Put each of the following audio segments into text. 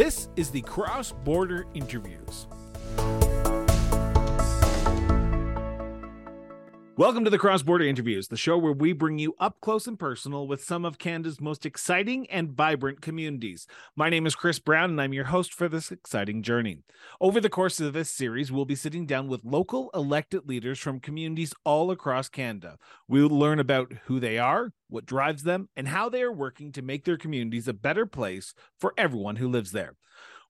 This is the Cross Border Interviews. Welcome to the Cross Border Interviews, the show where we bring you up close and personal with some of Canada's most exciting and vibrant communities. My name is Chris Brown, and I'm your host for this exciting journey. Over the course of this series, we'll be sitting down with local elected leaders from communities all across Canada. We'll learn about who they are, what drives them, and how they are working to make their communities a better place for everyone who lives there.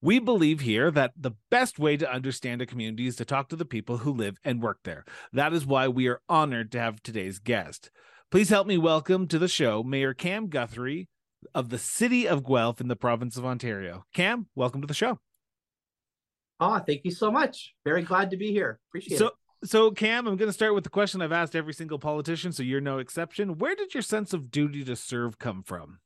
We believe here that the best way to understand a community is to talk to the people who live and work there. That is why we are honored to have today's guest. Please help me welcome to the show Mayor Cam Guthrie of the City of Guelph in the province of Ontario. Cam, welcome to the show. Oh, thank you so much. Very glad to be here. Appreciate so, it. So, Cam, I'm going to start with the question I've asked every single politician, so you're no exception. Where did your sense of duty to serve come from?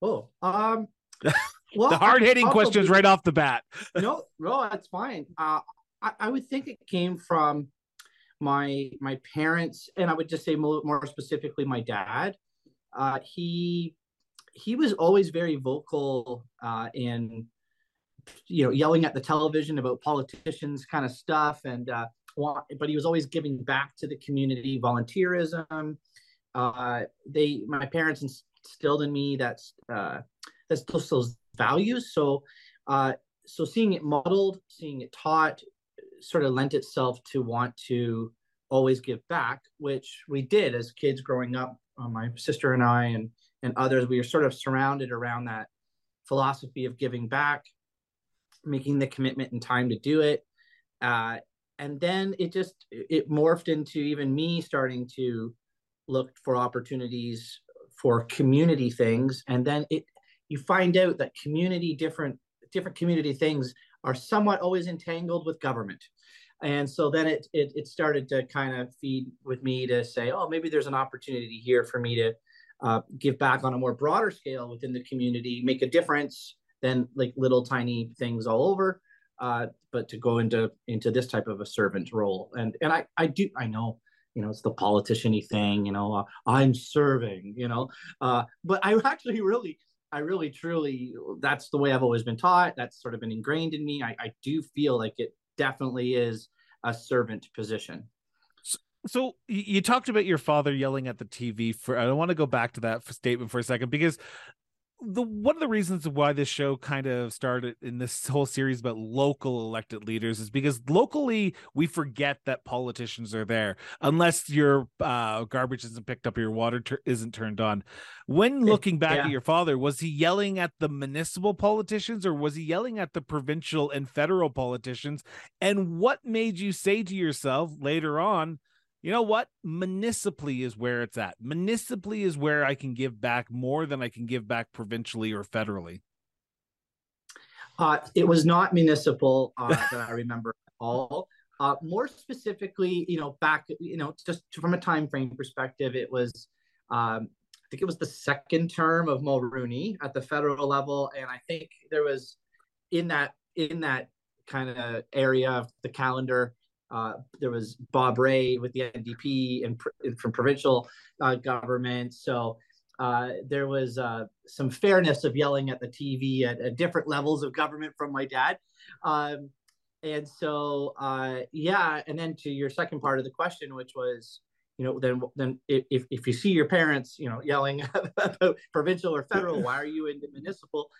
Oh, um, well, the hard hitting questions right off the bat. no, no, that's fine. Uh, I, I, would think it came from my my parents, and I would just say more, more specifically my dad. Uh, he he was always very vocal uh, in you know yelling at the television about politicians kind of stuff and uh, but he was always giving back to the community volunteerism uh, they my parents instilled in me that's uh, that's those, those values. So, uh, so seeing it modeled, seeing it taught, sort of lent itself to want to always give back, which we did as kids growing up. Uh, my sister and I and and others, we were sort of surrounded around that philosophy of giving back, making the commitment and time to do it. Uh, and then it just it morphed into even me starting to look for opportunities for community things and then it you find out that community different different community things are somewhat always entangled with government. And so then it, it it started to kind of feed with me to say oh maybe there's an opportunity here for me to uh, give back on a more broader scale within the community make a difference than like little tiny things all over uh, but to go into into this type of a servant role. And and i i do i know you know it's the politician-y thing you know uh, i'm serving you know uh, but i actually really I really truly that's the way I've always been taught. That's sort of been ingrained in me. I, I do feel like it definitely is a servant position. So, so you talked about your father yelling at the TV for I want to go back to that statement for a second because the one of the reasons why this show kind of started in this whole series about local elected leaders is because locally we forget that politicians are there unless your uh, garbage isn't picked up or your water ter- isn't turned on. When looking back yeah. at your father, was he yelling at the municipal politicians or was he yelling at the provincial and federal politicians? And what made you say to yourself later on? You know what? Municipally is where it's at. Municipally is where I can give back more than I can give back provincially or federally. Uh, it was not municipal uh, that I remember at all. Uh, more specifically, you know, back, you know, just from a time frame perspective, it was, um, I think it was the second term of Mulroney at the federal level, and I think there was in that in that kind of area of the calendar uh, there was Bob Rae with the NDP and, from provincial uh, government. So uh, there was uh, some fairness of yelling at the TV at, at, different levels of government from my dad. Um, and so, uh, yeah. And then to your second part of the question, which was, you know, then then if, if you see your parents, you know, yelling about provincial or federal, why are you into municipal?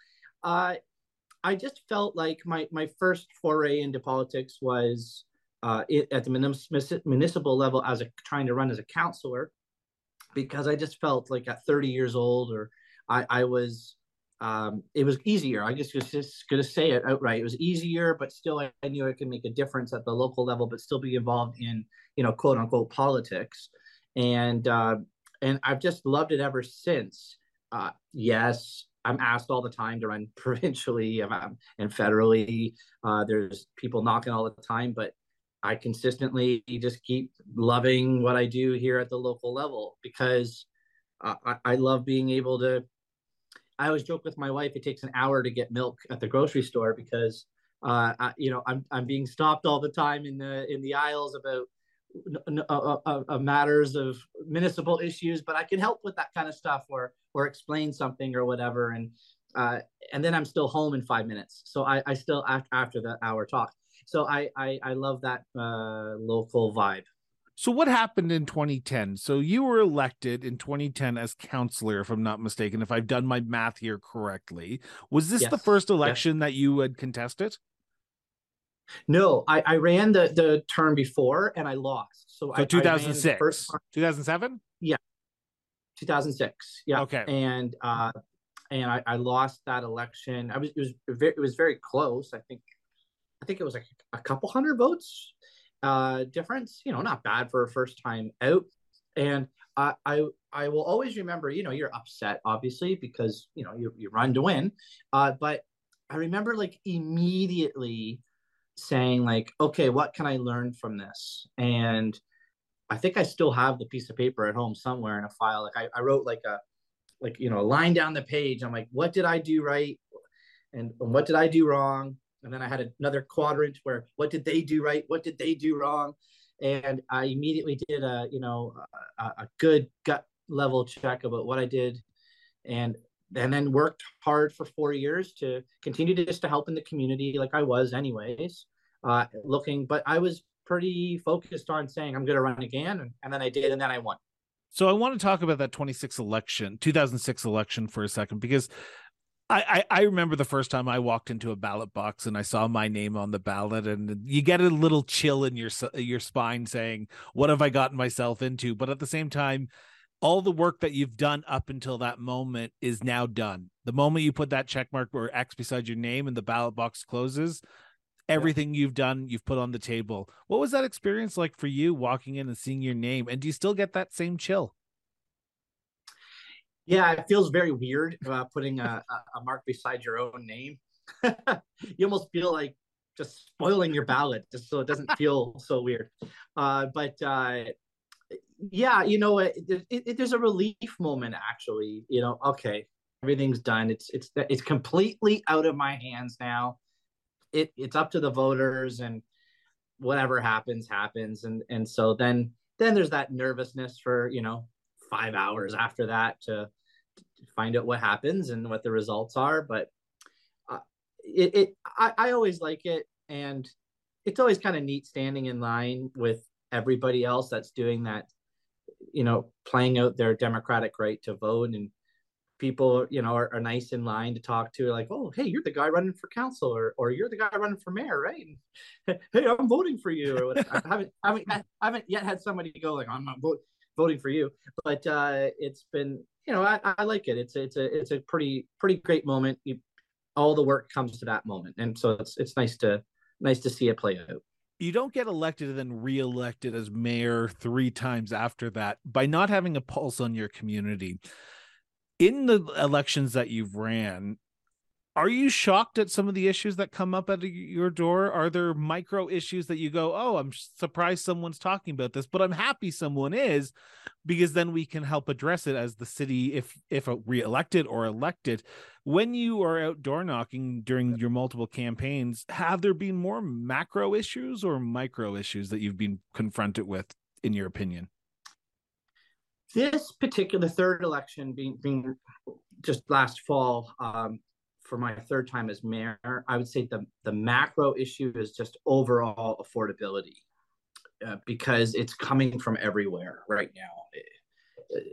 I just felt like my my first foray into politics was uh, it, at the municipal level as a trying to run as a councilor because I just felt like at 30 years old or I, I was um, it was easier. I guess just going to say it outright. It was easier, but still I, I knew I could make a difference at the local level, but still be involved in you know quote unquote politics. And uh, and I've just loved it ever since. Uh, yes, I'm asked all the time to run provincially um, and federally. Uh, there's people knocking all the time, but I consistently just keep loving what I do here at the local level because uh, I, I love being able to. I always joke with my wife it takes an hour to get milk at the grocery store because uh, I, you know I'm I'm being stopped all the time in the in the aisles about uh, uh, uh, matters of municipal issues, but I can help with that kind of stuff or or explain something or whatever. And uh, and then I'm still home in five minutes. So I, I still after after the hour talk. So I I, I love that uh, local vibe. So what happened in 2010? So you were elected in 2010 as councillor, if I'm not mistaken, if I've done my math here correctly. Was this yes. the first election yes. that you had contested? No, I, I ran the the term before and I lost. So, so 2006, 2007. Yeah, 2006. Yeah. Okay. And uh, and I, I lost that election. I was it was very, it was very close. I think I think it was like a couple hundred votes uh, difference. You know, not bad for a first time out. And I, I I will always remember. You know, you're upset obviously because you know you you run to win. Uh, but I remember like immediately saying like, okay, what can I learn from this? And I think I still have the piece of paper at home somewhere in a file. Like I, I wrote like a like you know a line down the page. I'm like, what did I do right, and, and what did I do wrong? And then I had another quadrant where what did they do right, what did they do wrong, and I immediately did a you know a, a good gut level check about what I did, and and then worked hard for four years to continue to just to help in the community like I was anyways. Uh, looking, but I was pretty focused on saying I'm going to run again, and, and then I did, and then I won. So I want to talk about that 26 election, 2006 election for a second, because I, I, I remember the first time I walked into a ballot box and I saw my name on the ballot, and you get a little chill in your your spine, saying, "What have I gotten myself into?" But at the same time, all the work that you've done up until that moment is now done. The moment you put that check mark or X beside your name and the ballot box closes, everything yeah. you've done, you've put on the table. What was that experience like for you walking in and seeing your name? And do you still get that same chill? Yeah, it feels very weird uh, putting a, a mark beside your own name. you almost feel like just spoiling your ballot just so it doesn't feel so weird. Uh, but uh, yeah, you know, it, it, it, there's a relief moment actually. You know, okay, everything's done. It's it's it's completely out of my hands now it it's up to the voters and whatever happens happens and and so then then there's that nervousness for you know five hours after that to, to find out what happens and what the results are but uh, it, it I, I always like it and it's always kind of neat standing in line with everybody else that's doing that you know playing out their democratic right to vote and people you know are, are, nice in line to talk to like oh hey you're the guy running for council or, or you're the guy running for mayor right? Hey i'm voting for you or I haven't I haven't I haven't yet had somebody go like i'm not vote, voting for you. But uh it's been you know I, I like it. It's it's a it's a pretty pretty great moment. You, all the work comes to that moment. And so it's it's nice to nice to see it play out. You don't get elected and then reelected as mayor three times after that by not having a pulse on your community. In the elections that you've ran are you shocked at some of the issues that come up at your door? Are there micro issues that you go oh i'm surprised someone's talking about this but i'm happy someone is because then we can help address it as the city if if re-elected or elected. When you are out door knocking during your multiple campaigns have there been more macro issues or micro issues that you've been confronted with in your opinion? This particular third election being being just last fall um, for my third time as mayor, I would say the the macro issue is just overall affordability uh, because it's coming from everywhere right now,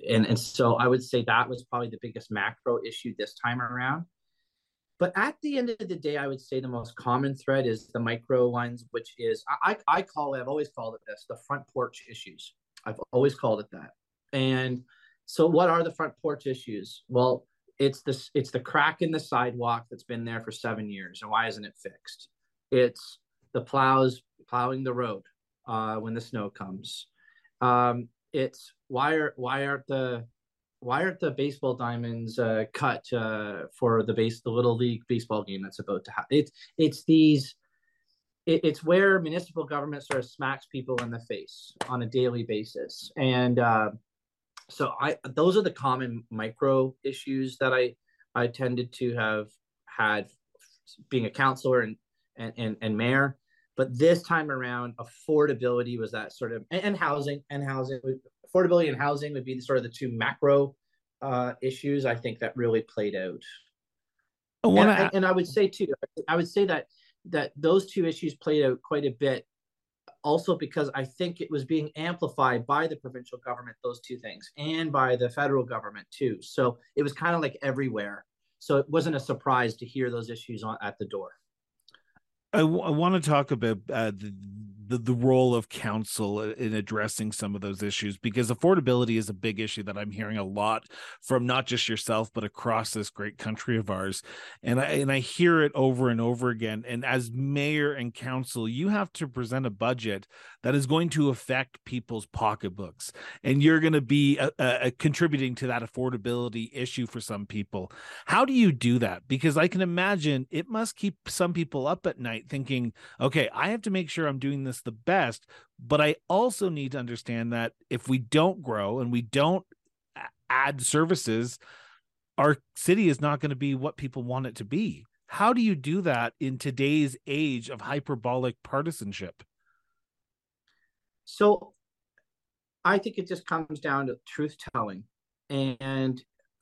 and and so I would say that was probably the biggest macro issue this time around. But at the end of the day, I would say the most common thread is the micro ones, which is I, I call it, I've always called it this, the front porch issues. I've always called it that. And so what are the front porch issues? Well, it's this it's the crack in the sidewalk that's been there for seven years. And why isn't it fixed? It's the plows plowing the road uh, when the snow comes. Um, it's why are why aren't the why aren't the baseball diamonds uh, cut uh, for the base the little league baseball game that's about to happen? It's it's these it, it's where municipal government sort of smacks people in the face on a daily basis, and uh, so I those are the common micro issues that I I tended to have had being a councilor and and and, and mayor. But this time around, affordability was that sort of and, and housing and housing affordability and housing would be sort of the two macro uh, issues I think that really played out. wanna... and, and I would say too, I would say that that those two issues played out quite a bit also because I think it was being amplified by the provincial government, those two things, and by the federal government too. So it was kind of like everywhere. So it wasn't a surprise to hear those issues on, at the door. I, w- I want to talk about uh, the, the, the role of council in addressing some of those issues because affordability is a big issue that I'm hearing a lot from not just yourself but across this great country of ours, and I and I hear it over and over again. And as mayor and council, you have to present a budget that is going to affect people's pocketbooks, and you're going to be uh, uh, contributing to that affordability issue for some people. How do you do that? Because I can imagine it must keep some people up at night thinking, okay, I have to make sure I'm doing this the best, but I also need to understand that if we don't grow and we don't add services, our city is not going to be what people want it to be. How do you do that in today's age of hyperbolic partisanship? So I think it just comes down to truth telling. And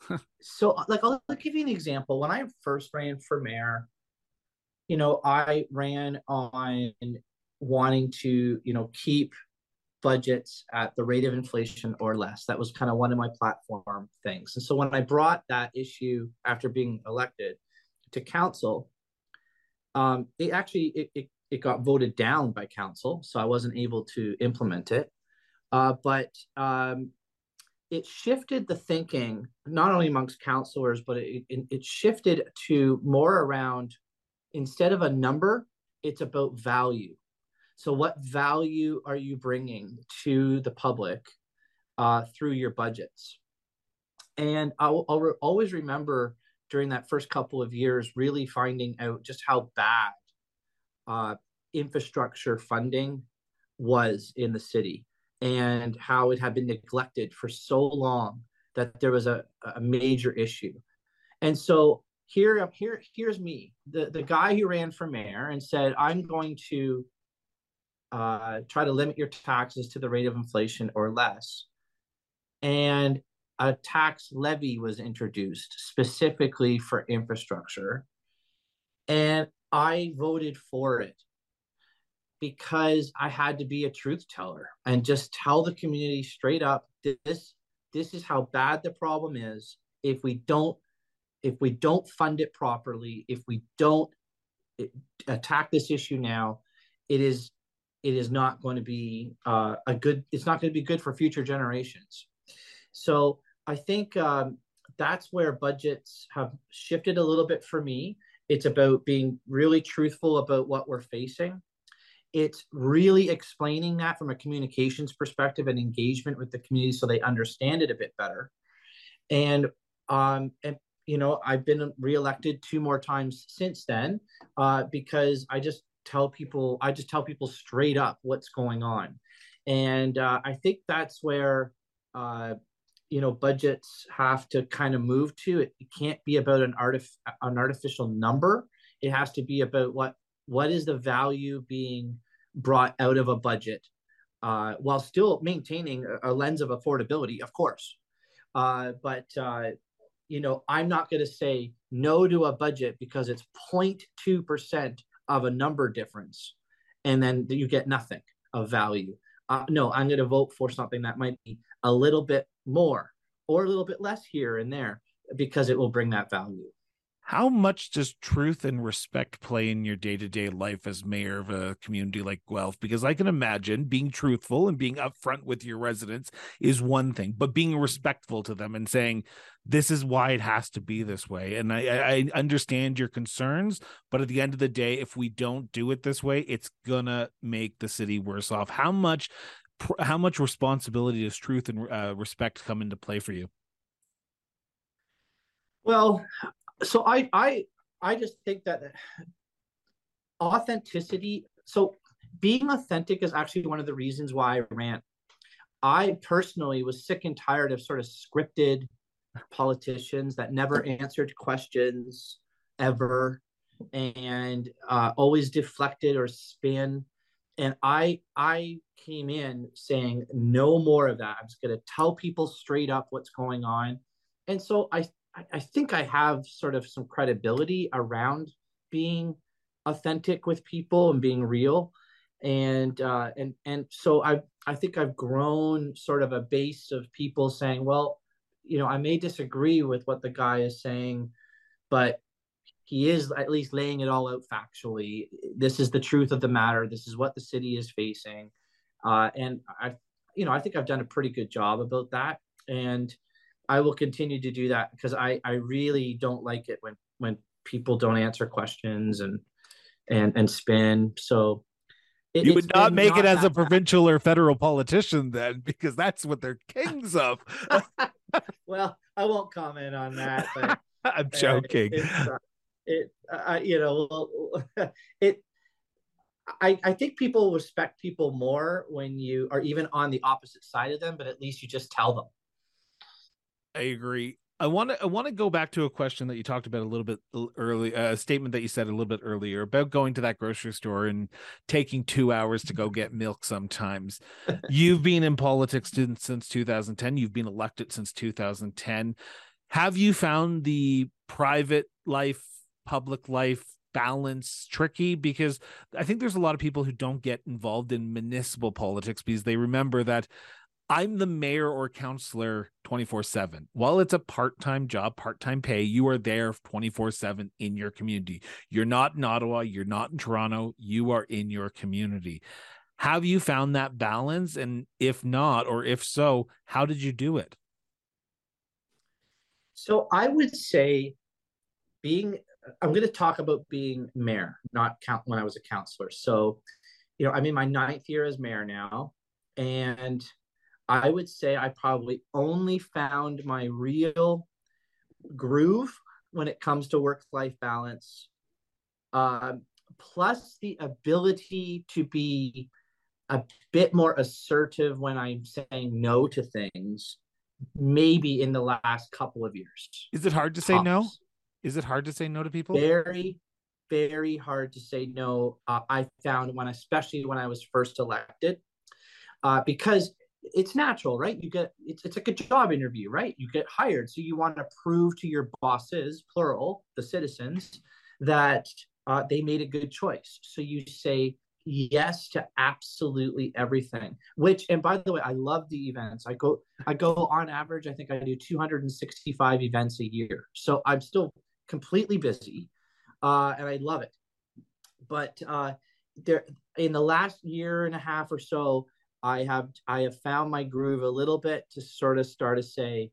so, like, I'll, I'll give you an example. When I first ran for mayor, you know, I ran on wanting to, you know, keep budgets at the rate of inflation or less. That was kind of one of my platform things. And so when I brought that issue after being elected to council, um, it actually it, it, it got voted down by council, so I wasn't able to implement it. Uh, but um, it shifted the thinking not only amongst councilors, but it, it, it shifted to more around instead of a number, it's about value. So, what value are you bringing to the public uh, through your budgets? And I'll, I'll re- always remember during that first couple of years really finding out just how bad uh, infrastructure funding was in the city and how it had been neglected for so long that there was a, a major issue. And so here here here's me the the guy who ran for mayor and said i'm going to uh, try to limit your taxes to the rate of inflation or less. And a tax levy was introduced specifically for infrastructure. And i voted for it because i had to be a truth teller and just tell the community straight up this this is how bad the problem is. If we don't if we don't fund it properly, if we don't attack this issue now, it is it is not going to be uh, a good. It's not going to be good for future generations. So I think um, that's where budgets have shifted a little bit for me. It's about being really truthful about what we're facing. It's really explaining that from a communications perspective and engagement with the community so they understand it a bit better. And um, and you know, I've been reelected two more times since then uh, because I just tell people, I just tell people straight up what's going on. And uh, I think that's where, uh, you know, budgets have to kind of move to. It, it can't be about an, artif- an artificial number. It has to be about what what is the value being brought out of a budget uh, while still maintaining a, a, lens of affordability, of course. Uh, but uh, you know, I'm not going to say no to a budget because it's 0.2% of a number difference and then you get nothing of value. Uh, no, I'm going to vote for something that might be a little bit more or a little bit less here and there because it will bring that value how much does truth and respect play in your day-to-day life as mayor of a community like guelph? Because i can imagine being truthful and being upfront with your residents is one thing but being respectful to them and saying this is why it has to be this way. And i i understand your concerns but at the end of the day if we don't do it this way it's gonna make the city worse off. How much how much responsibility does truth and uh, respect come into play for you? Well so I I I just think that authenticity. So being authentic is actually one of the reasons why I ran. I personally was sick and tired of sort of scripted politicians that never answered questions ever and uh, always deflected or spin. And I I came in saying no more of that. I'm just going to tell people straight up what's going on. And so I I, I think I have sort of some credibility around being authentic with people and being real and uh, and and so I I think I've grown sort of a base of people saying, well, you know, I may disagree with what the guy is saying, but he is at least laying it all out factually. This is the truth of the matter. This is what the city is facing, uh, and I, you know, I think I've done a pretty good job about that, and I will continue to do that because I I really don't like it when when people don't answer questions and and and spin. So it, you would not make not it as a provincial bad. or federal politician then, because that's what they're kings of. well, I won't comment on that. But, I'm joking. Uh, it, uh, you know, it. I, I think people respect people more when you are even on the opposite side of them, but at least you just tell them. I agree. I want to I want to go back to a question that you talked about a little bit early, uh, a statement that you said a little bit earlier about going to that grocery store and taking two hours to go get milk. Sometimes you've been in politics since 2010. You've been elected since 2010. Have you found the private life, public life balance tricky? Because I think there's a lot of people who don't get involved in municipal politics because they remember that I'm the mayor or councilor 24 7. While it's a part time job, part time pay, you are there 24 7 in your community. You're not in Ottawa, you're not in Toronto, you are in your community. Have you found that balance? And if not, or if so, how did you do it? So I would say being, I'm going to talk about being mayor, not count when I was a councilor. So, you know, I'm in my ninth year as mayor now. And I would say I probably only found my real groove when it comes to work life balance, uh, plus the ability to be a bit more assertive when I'm saying no to things, maybe in the last couple of years. Is it hard to say no? Is it hard to say no to people? Very, very hard to say no. Uh, I found when, especially when I was first elected, uh, because it's natural, right? You get it's it's like a job interview, right? You get hired, so you want to prove to your bosses, plural, the citizens, that uh, they made a good choice. So you say yes to absolutely everything. Which, and by the way, I love the events. I go, I go on average. I think I do 265 events a year. So I'm still completely busy, uh, and I love it. But uh, there, in the last year and a half or so, I have I have found my groove a little bit to sort of start to say,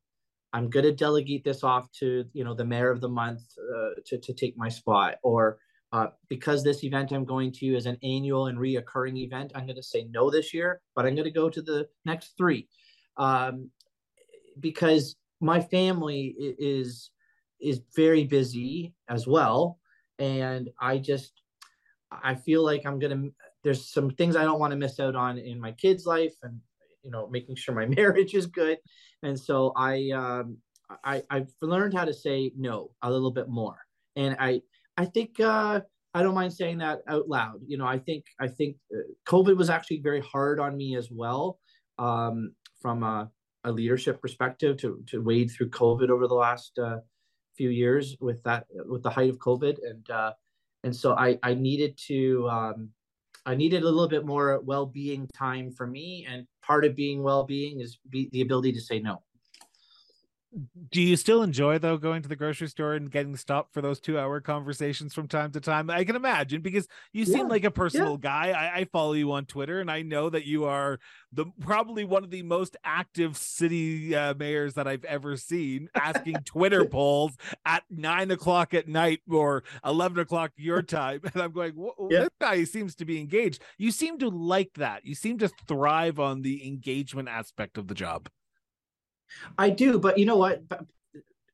I'm going to delegate this off to you know the mayor of the month uh, to to take my spot, or uh, because this event I'm going to is an annual and reoccurring event, I'm going to say no this year, but I'm going to go to the next three, um, because my family is is very busy as well, and I just I feel like I'm going to there's some things I don't want to miss out on in my kids' life, and you know, making sure my marriage is good. And so I, um, I, I've learned how to say no a little bit more, and I, I think uh, I don't mind saying that out loud. You know, I think I think uh, COVID was actually very hard on me as well, um, from a, a, leadership perspective to to wade through COVID over the last uh, few years with that with the height of COVID, and uh, and so I I needed to um, I needed a little bit more well-being time for me, and part of being well-being is be, the ability to say no do you still enjoy though going to the grocery store and getting stopped for those two hour conversations from time to time? I can imagine because you seem yeah, like a personal yeah. guy. I, I, follow you on twitter and i know that you are the probably one of the most active city uh, mayors that i've ever seen asking twitter polls at nine o'clock at night or 11 o'clock your time and i'm going yeah. this guy seems to be engaged. You seem to like that. You seem to thrive on the engagement aspect of the job I do, but you know what?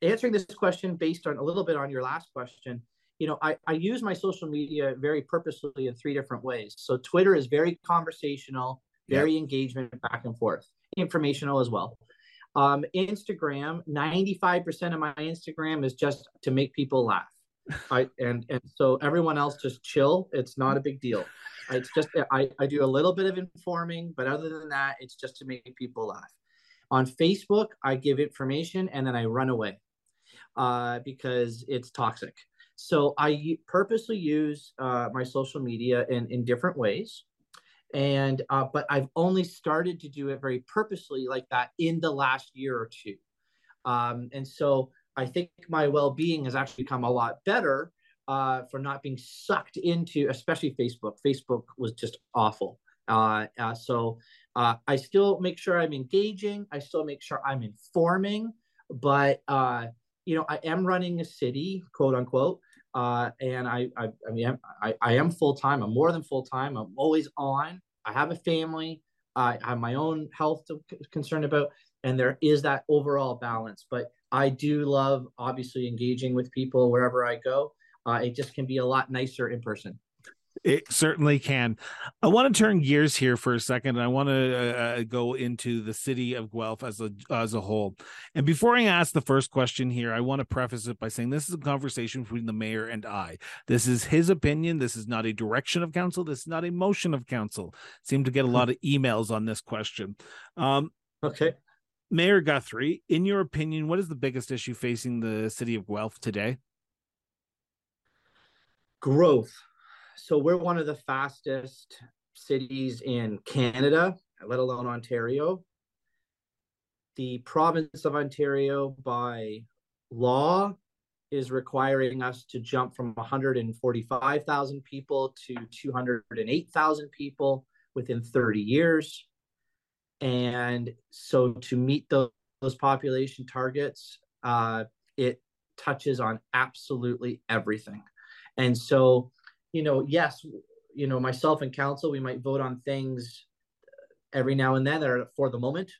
Answering this question based on a little bit on your last question, you know, I, I use my social media very purposefully in three different ways. So Twitter is very conversational, very yeah. engagement back and forth, informational as well. Um, Instagram, 95% of my Instagram is just to make people laugh. I and and so everyone else just chill. It's not a big deal. It's just I, I do a little bit of informing, but other than that, it's just to make people laugh. On Facebook, I give information and then I run away. uh, because it's toxic. So I purposely use uh, my social media in, in different ways. And, uh, but I've only started to do it very purposely like that in the last year or two. Um, and so I think my well being has actually become a lot better uh, for not being sucked into, especially Facebook. Facebook was just awful. Uh, uh, so uh, I still make sure I'm engaging. I still make sure I'm informing, but uh, you know, I am running a city, quote unquote, uh, and I, I, I mean, I, I am full time. I'm more than full time. I'm always on. I have a family. I have my own health to concern about, and there is that overall balance. But I do love obviously engaging with people wherever I go. Uh, it just can be a lot nicer in person. It certainly can. I want to turn gears here for a second, and I want to uh, uh, go into the city of Guelph as a as a whole. And before I ask the first question here, I want to preface it by saying this is a conversation between the mayor and I. This is his opinion. This is not a direction of council. This is not a motion of council. Seem to get a lot of emails on this question. Um, okay. Mayor Guthrie, in your opinion, what is the biggest issue facing the city of Guelph today? Growth. So we're one of the fastest cities in Canada, let alone Ontario. The province of Ontario, by law, is requiring us to jump from 145,000 people to 208,000 people within 30 years. And so to meet those, those population targets, uh, it touches on absolutely everything. And so, you know, yes, you know, myself and council, we might vote on things every now and then that are for the moment,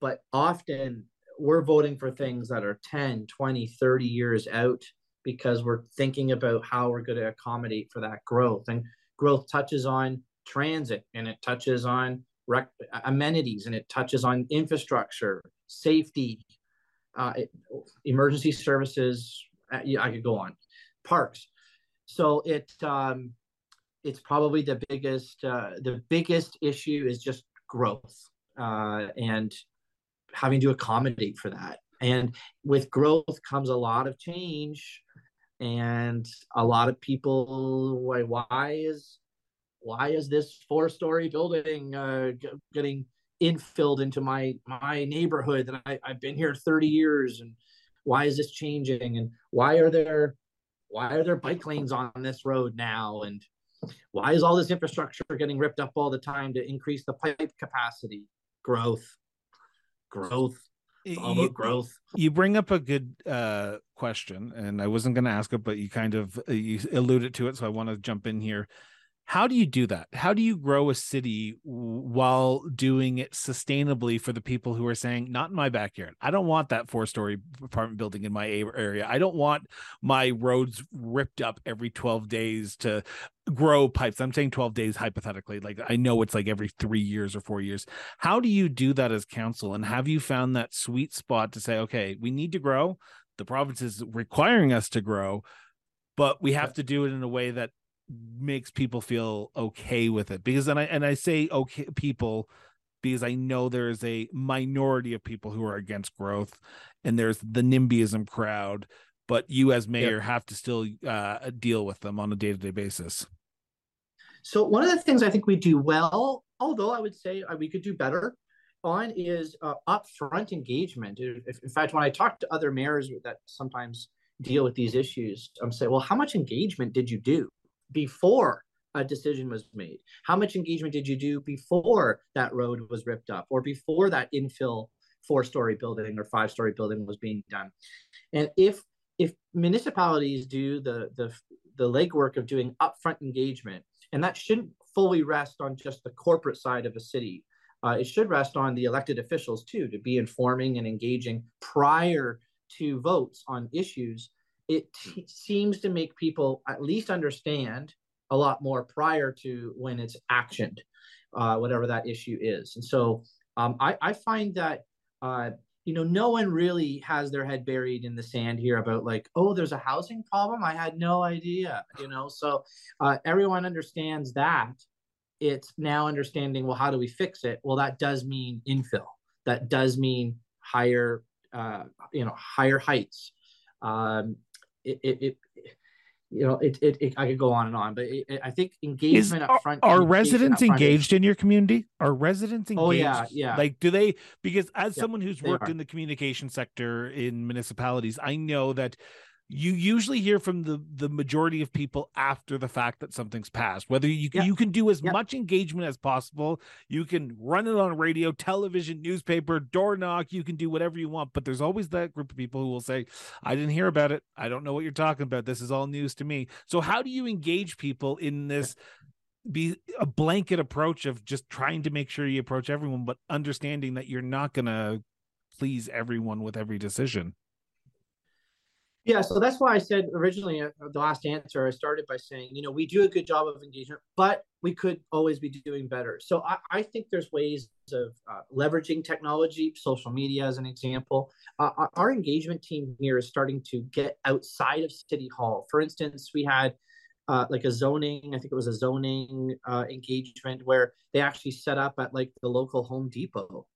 but often we're voting for things that are 10, 20, 30 years out because we're thinking about how we're going to accommodate for that growth. And growth touches on transit and it touches on rec- amenities and it touches on infrastructure, safety, uh, it, emergency services. Uh, I could go on, parks. So it um, it's probably the biggest uh, the biggest issue is just growth uh, and having to accommodate for that. And with growth comes a lot of change, and a lot of people. Why? Why is why is this four story building uh, getting infilled into my my neighborhood that I, I've been here 30 years and why is this changing and why are there why are there bike lanes on this road now? And why is all this infrastructure getting ripped up all the time to increase the pipe capacity? Growth. Growth. You, growth. you bring up a good uh, question and i wasn't going to ask it but you kind of you alluded to it so i want to jump in here how do you do that? How do you grow a city while doing it sustainably for the people who are saying not in my backyard. I don't want that four story apartment building in my area. I don't want my roads ripped up every 12 days to grow pipes. I'm saying 12 days hypothetically like i know it's like every three years or four years. How do you do that as council and have you found that sweet spot to say okay we need to grow. The province is requiring us to grow but we have to do it in a way that makes people feel okay with it because and I and I say okay people because I know there's a minority of people who are against growth and there's the NIMBYism crowd but you as mayor yep. have to still uh, deal with them on a day-to-day basis. So one of the things I think we do well, although I would say uh, we could do better on is uh, upfront engagement. If, in fact, when I talk to other mayors that sometimes deal with these issues, I'm saying, well, how much engagement did you do? Before a decision was made? How much engagement did you do before that road was ripped up or before that infill four story building or five story building was being done? And if if municipalities do the the the legwork of doing upfront engagement, and that shouldn't fully rest on just the corporate side of a city. Uh, it should rest on the elected officials too to be informing and engaging prior to votes on issues it t- seems to make people at least understand a lot more prior to when it's actioned, uh, whatever that issue is. And so um, I, I, find that, uh, you know, no one really has their head buried in the sand here about like, oh, there's a housing problem. I had no idea, you know. So uh, everyone understands that. It's now understanding, well, how do we fix it? Well, that does mean infill. That does mean higher, uh, you know, higher heights Um, it, it, it you know, it, it, it, I could go on and on, but it, I think engagement Is, up front. Are, residents engaged in your community? Are residents engaged? Oh yeah, yeah. Like, do they? Because as yeah, someone who's worked in the communication sector in municipalities, I know that you usually hear from the the majority of people after the fact that something's passed whether you can, you can do as much engagement as possible. You can run it on radio television newspaper door knock you can do whatever you want but there's always that group of people who will say i didn't hear about it. I don't know what you're talking about. This is all news to me. So how do you engage people in this be a blanket approach of just trying to make sure you approach everyone but understanding that you're not going to please everyone with every decision yeah, so that's why I said originally uh, the last answer, I started by saying, you know, we do a good job of engagement, but we could always be doing better. So I, I think there's ways of uh, leveraging technology, social media as an example. Uh, our, our engagement team here is starting to get outside of City Hall. For instance, we had uh, like a zoning, I think it was a zoning uh, engagement where they actually set up at like the local Home Depot.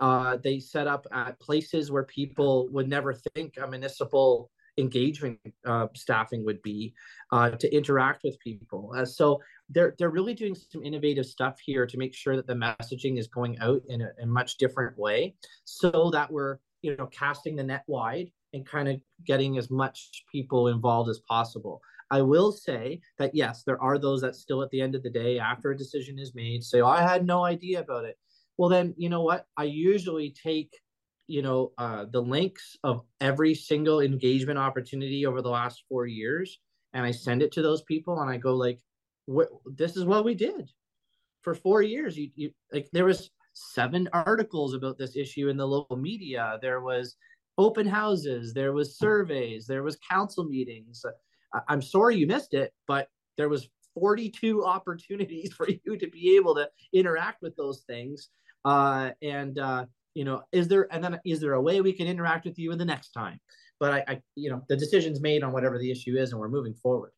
Uh, they set up at places where people would never think a municipal engagement uh, staffing would be uh, to interact with people. Uh, so they're they're really doing some innovative stuff here to make sure that the messaging is going out in a, a much different way, so that we're you know casting the net wide and kind of getting as much people involved as possible. I will say that yes, there are those that still at the end of the day, after a decision is made, say, oh, I had no idea about it. Well, then, you know what? I usually take you know uh, the links of every single engagement opportunity over the last four years and i send it to those people and i go like this is what we did for four years. You, you like there was seven articles about this issue in the local media. There was open houses. There was surveys. There was council meetings. I, i'm sorry you missed it but there was 42 opportunities for you to be able to interact with those things. Uh, and uh, you know is there and then is there a way we can interact with you in the next time? But I, I you know the decision's made on whatever the issue is and we're moving forward.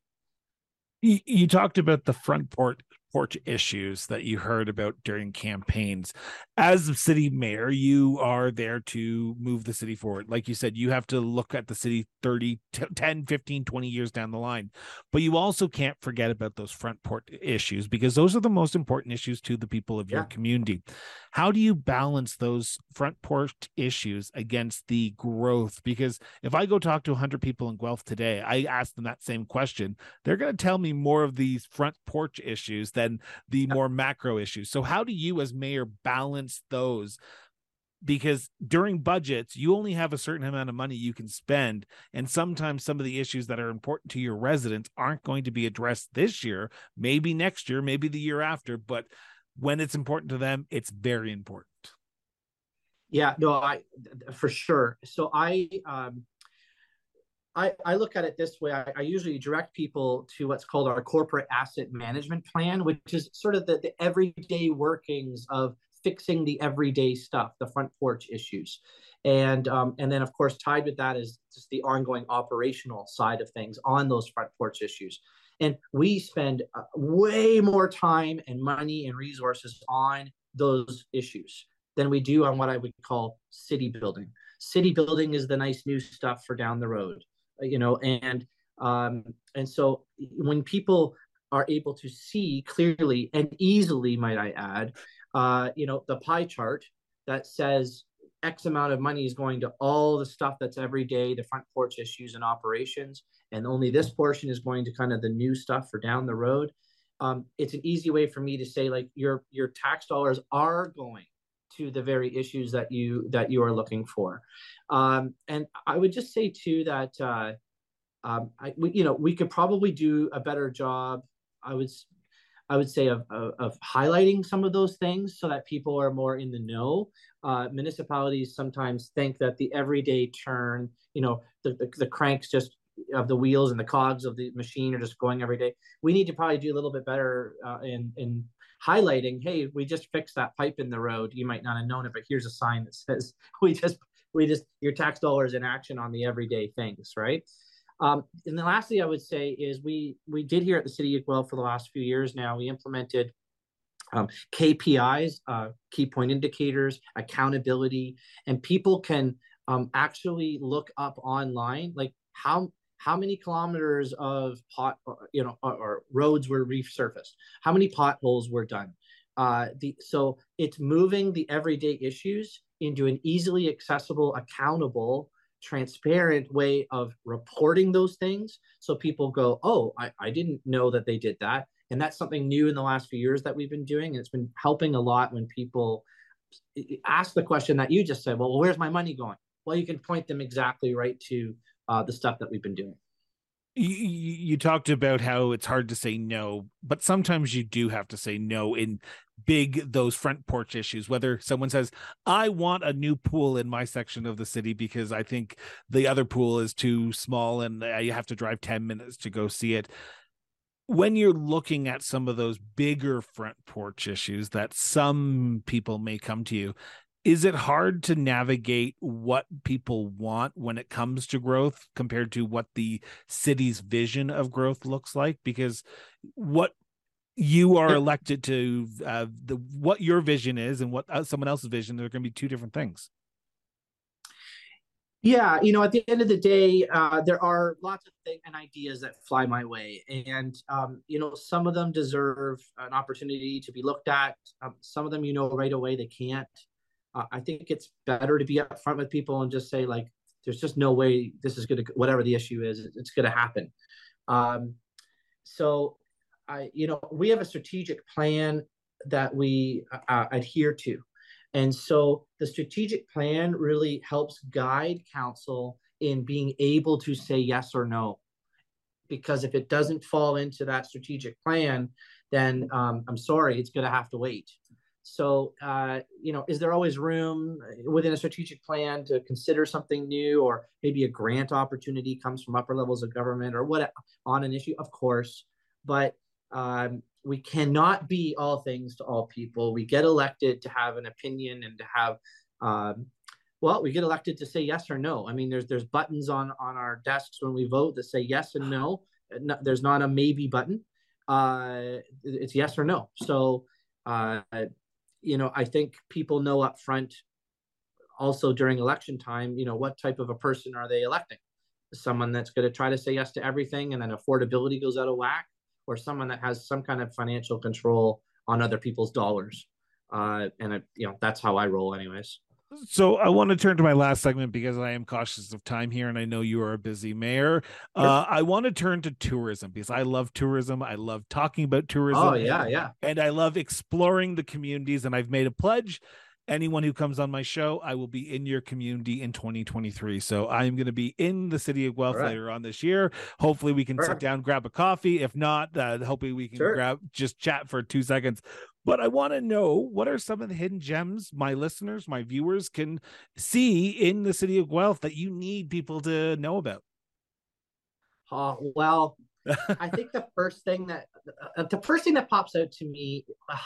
You, you talked about the front port porch issues that you heard about during campaigns. As city mayor, you are there to move the city forward. Like you said, you have to look at the city 30, 10, 15, 20 years down the line. But you also can't forget about those front porch issues because those are the most important issues to the people of your community. How do you balance those front porch issues against the growth? Because if I go talk to 100 people in Guelph today, I ask them that same question, they're going to tell me more of these front porch issues than the more macro issues. So, how do you, as mayor, balance those? Because during budgets, you only have a certain amount of money you can spend. And sometimes some of the issues that are important to your residents aren't going to be addressed this year, maybe next year, maybe the year after. But when it's important to them, it's very important. Yeah, no, I for sure. So I um I, I look at it this way. I, I, usually direct people to what's called our corporate asset management plan, which is sort of the, the everyday workings of fixing the everyday stuff, the front porch issues. And um, and then of course tied with that is just the ongoing operational side of things on those front porch issues. And we spend uh, way more time and money and resources on those issues than we do on what I would call city building. City building is the nice new stuff for down the road, you know, and um, and so when people are able to see clearly and easily, might I add, uh, you know, the pie chart that says X amount of money is going to all the stuff that's every day, the front porch issues and operations, and only this portion is going to kind of the new stuff for down the road. Um, it's an easy way for me to say like your your tax dollars are going to the very issues that you that you are looking for, um, and I would just say too that uh, um, I, we, you know we could probably do a better job. I would I would say of, of, of, highlighting some of those things so that people are more in the know. Uh, municipalities sometimes think that the everyday turn, you know, the, the, the, cranks just of the wheels and the cogs of the machine are just going every day. We need to probably do a little bit better uh, in, in highlighting, hey, we just fixed that pipe in the road. You might not have known it, but here's a sign that says we just, we just, your tax dollars in action on the everyday things, right? Um, and the last thing I would say is we we did here at the city of Guelph for the last few years now. We implemented um, KPIs, uh, key point indicators, accountability, and people can um, actually look up online. Like how how many kilometers of pot you know or, or roads were resurfaced? How many potholes were done? Uh, the so it's moving the everyday issues into an easily accessible accountable transparent way of reporting those things. So people go oh I, I didn't know that they did that. And that's something new in the last few years that we've been doing and it's been helping a lot when people ask the question that you just said well where's my money going? Well you can point them exactly right to uh, the stuff that we've been doing you, you talked about how it's hard to say no, but sometimes you do have to say no in big those front porch issues. Whether someone says, "I want a new pool in my section of the city because I think the other pool is too small and you have to drive ten minutes to go see it." When you're looking at some of those bigger front porch issues that some people may come to you, is it hard to navigate what people want when it comes to growth compared to what the city's vision of growth looks like? Because what you are elected to uh, the what your vision is and what uh, someone else's vision they're going to be two different things. Yeah you know at the end of the day uh, there are lots of things and ideas that fly my way and um, you know some of them deserve an opportunity to be looked at. Um, some of them you know right away they can't uh, I think it's better to be upfront with people and just say like, there's just no way this is going to, whatever the issue is, it's going to happen. Um, so I, you know, we have a strategic plan that we uh, adhere to. And so the strategic plan really helps guide council in being able to say yes or no. Because if it doesn't fall into that strategic plan, then um, I'm sorry, it's going to have to wait. So, uh, you know, is there always room within a strategic plan to consider something new, or maybe a grant opportunity comes from upper levels of government, or what on an issue? Of course, but um, we cannot be all things to all people. We get elected to have an opinion and to have, um, well, we get elected to say yes or no. I mean, there's there's buttons on on our desks when we vote that say yes and no. there's not a maybe button. Uh, it's yes or no. So. Uh, you know, I think people know up front also during election time, you know, what type of a person are they electing? Someone that's going to try to say yes to everything and then affordability goes out of whack, or someone that has some kind of financial control on other people's dollars. Uh, and I, you know, that's how I roll, anyways. So I want to turn to my last segment because I am cautious of time here, and I know you are a busy mayor. Sure. Uh, I want to turn to tourism because I love tourism. I love talking about tourism. Oh yeah, yeah. And I love exploring the communities. And I've made a pledge. Anyone who comes on my show, I will be in your community in 2023. So I am going to be in the city of Guelph right. later on this year. Hopefully, we can sure. sit down, grab a coffee. If not, uh, hopefully we can sure. grab just chat for two seconds but I want to know what are some of the hidden gems my listeners, my viewers can see in the city of Guelph that you need people to know about. Uh, well, I think the first thing that uh, the first thing that pops out to me uh,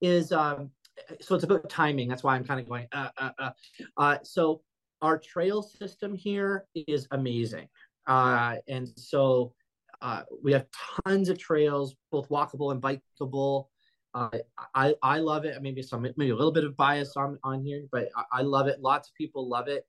is um, so it's about timing. That's why I'm kind of going. Uh, uh, uh, uh, so our trail system here is amazing, uh, and so uh, we have tons of trails, both walkable and bikeable. Uh, I I love it. Maybe some maybe a little bit of bias on on here, but I, I love it. Lots of people love it.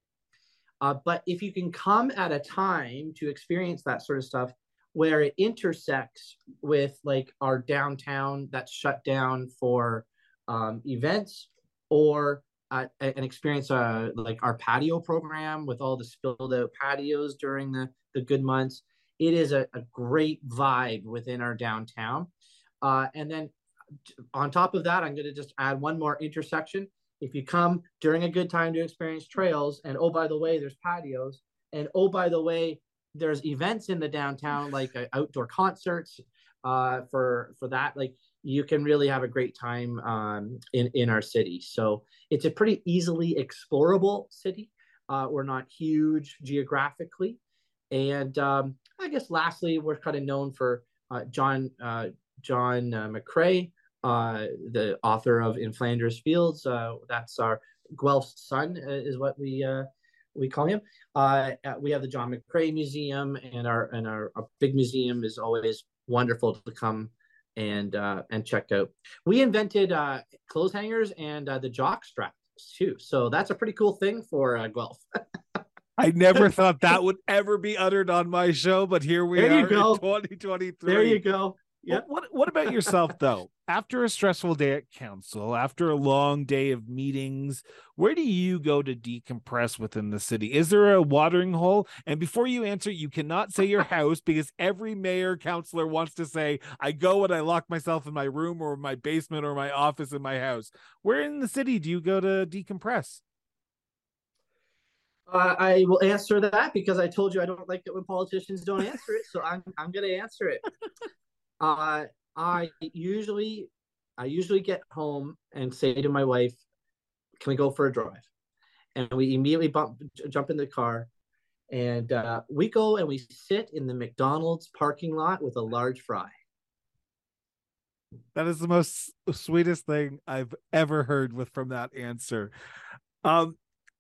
Uh, but if you can come at a time to experience that sort of stuff where it intersects with like our downtown that's shut down for um, events or uh, an experience uh, like our patio program with all the spilled out patios during the, the good months. It is a, a great vibe within our downtown. Uh, and then on top of that, I'm going to just add one more intersection. If you come during a good time to experience trails, and oh, by the way, there's patios, and oh, by the way, there's events in the downtown like uh, outdoor concerts uh, for for that. Like you can really have a great time um, in in our city. So it's a pretty easily explorable city. Uh, we're not huge geographically, and um, I guess lastly, we're kind of known for uh, John uh, John uh, McCrae, uh, the author of In Flanders Fields. Uh, that's our Guelph's son, uh, is what we uh, we call him. Uh, we have the John McCrae Museum, and our and our, our big museum is always wonderful to come and uh, and check out. We invented uh, clothes hangers and uh, the jock straps too, so that's a pretty cool thing for uh, Guelph. I never thought that would ever be uttered on my show, but here we There are in 2023. There you go. Well, Yep. What What about yourself though? After a stressful day at council, after a long day of meetings, where do you go to decompress within the city? Is there a watering hole? And before you answer, you cannot say your house because every mayor councilor wants to say, "I go and I lock myself in my room or my basement or my office in my house." Where in the city do you go to decompress? Uh, I will answer that because I told you I don't like it when politicians don't answer it, so I'm I'm gonna answer it. Uh, I usually I usually get home and say to my wife, "Can we go for a drive?" And we immediately bump, jump in the car, and uh, we go and we sit in the McDonald's parking lot with a large fry. That is the most sweetest thing I've ever heard with from that answer. Um,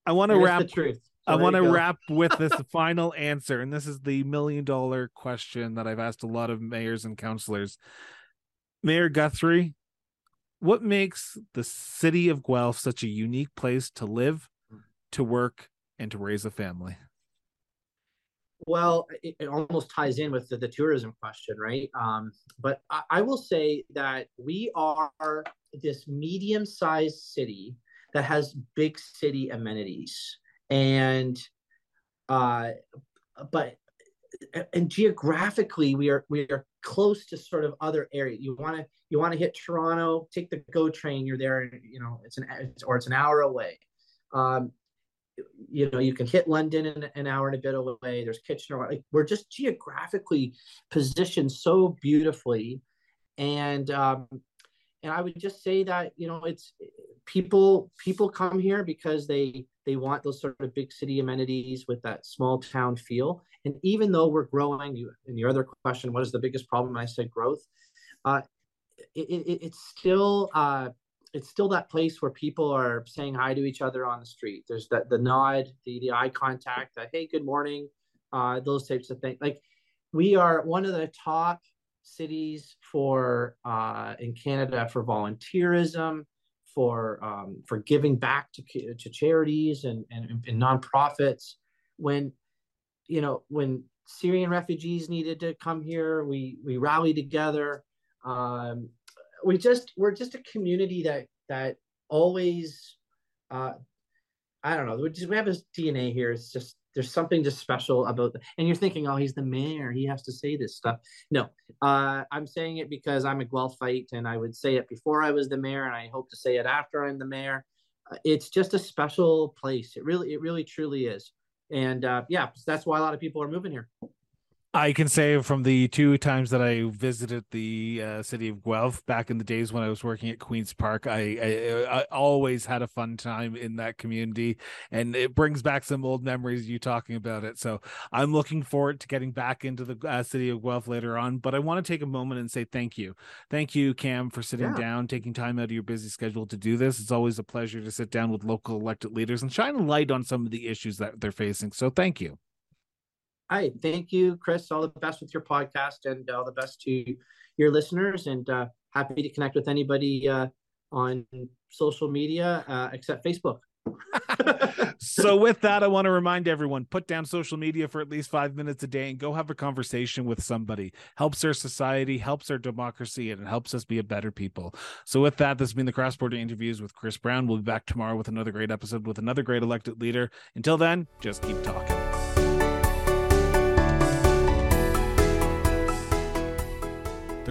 I want to wrap the truth. So I want to wrap with this final answer, and this is the million dollar question that I've asked a lot of mayors and councilors. Mayor Guthrie, what makes the city of Guelph such a unique place to live, to work, and to raise a family? Well, it, it almost ties in with the, the tourism question, right? Um, but I, I will say that we are this medium sized city that has big city amenities. And, uh, but, and geographically, we are, we are close to sort of other areas. You want to, you want to hit Toronto, take the GO train, you're there, you know, it's an, or it's an hour away. Um, you know you can hit london in an hour and a bit away there's kitchener like we're just geographically positioned so beautifully and um and i would just say that you know it's people people come here because they they want those sort of big city amenities with that small town feel and even though we're growing you in your other question what is the biggest problem i said growth uh it, it, it's still uh it's still that place where people are saying hi to each other on the street. There's that the nod, the the eye contact, the hey, good morning, uh, those types of things. Like we are one of the top cities for uh, in Canada for volunteerism, for um, for giving back to to charities and and, and nonprofits. When you know when Syrian refugees needed to come here, we we rallied together. Um, we just we're just a community that that always uh i don't know we just we have his dna here it's just there's something just special about the, and you're thinking oh he's the mayor he has to say this stuff. No uh i'm saying it because i'm a guelphite and i would say it before i was the mayor and i hope to say it after i'm the mayor. Uh, it's just a special place it really it really truly is. And uh yeah that's why a lot of people are moving here I can say from the two times that I visited the uh, city of Guelph back in the days when I was working at Queens Park, I, I, I always had a fun time in that community, and it brings back some old memories. You talking about it, so I'm looking forward to getting back into the uh, city of Guelph later on. But I want to take a moment and say thank you, thank you, Cam, for sitting Yeah. down, taking time out of your busy schedule to do this. It's always a pleasure to sit down with local elected leaders and shine a light on some of the issues that they're facing. So thank you. Hi, thank you, Chris. All the best with your podcast and all the best to your listeners. And uh, happy to connect with anybody uh, on social media uh, except Facebook. so with that i want to remind everyone put down social media for at least five minutes a day and go have a conversation with somebody helps our society helps our democracy and it helps us be a better people so with that this has been the cross border interviews with chris brown we'll be back tomorrow with another great episode with another great elected leader until then just keep talking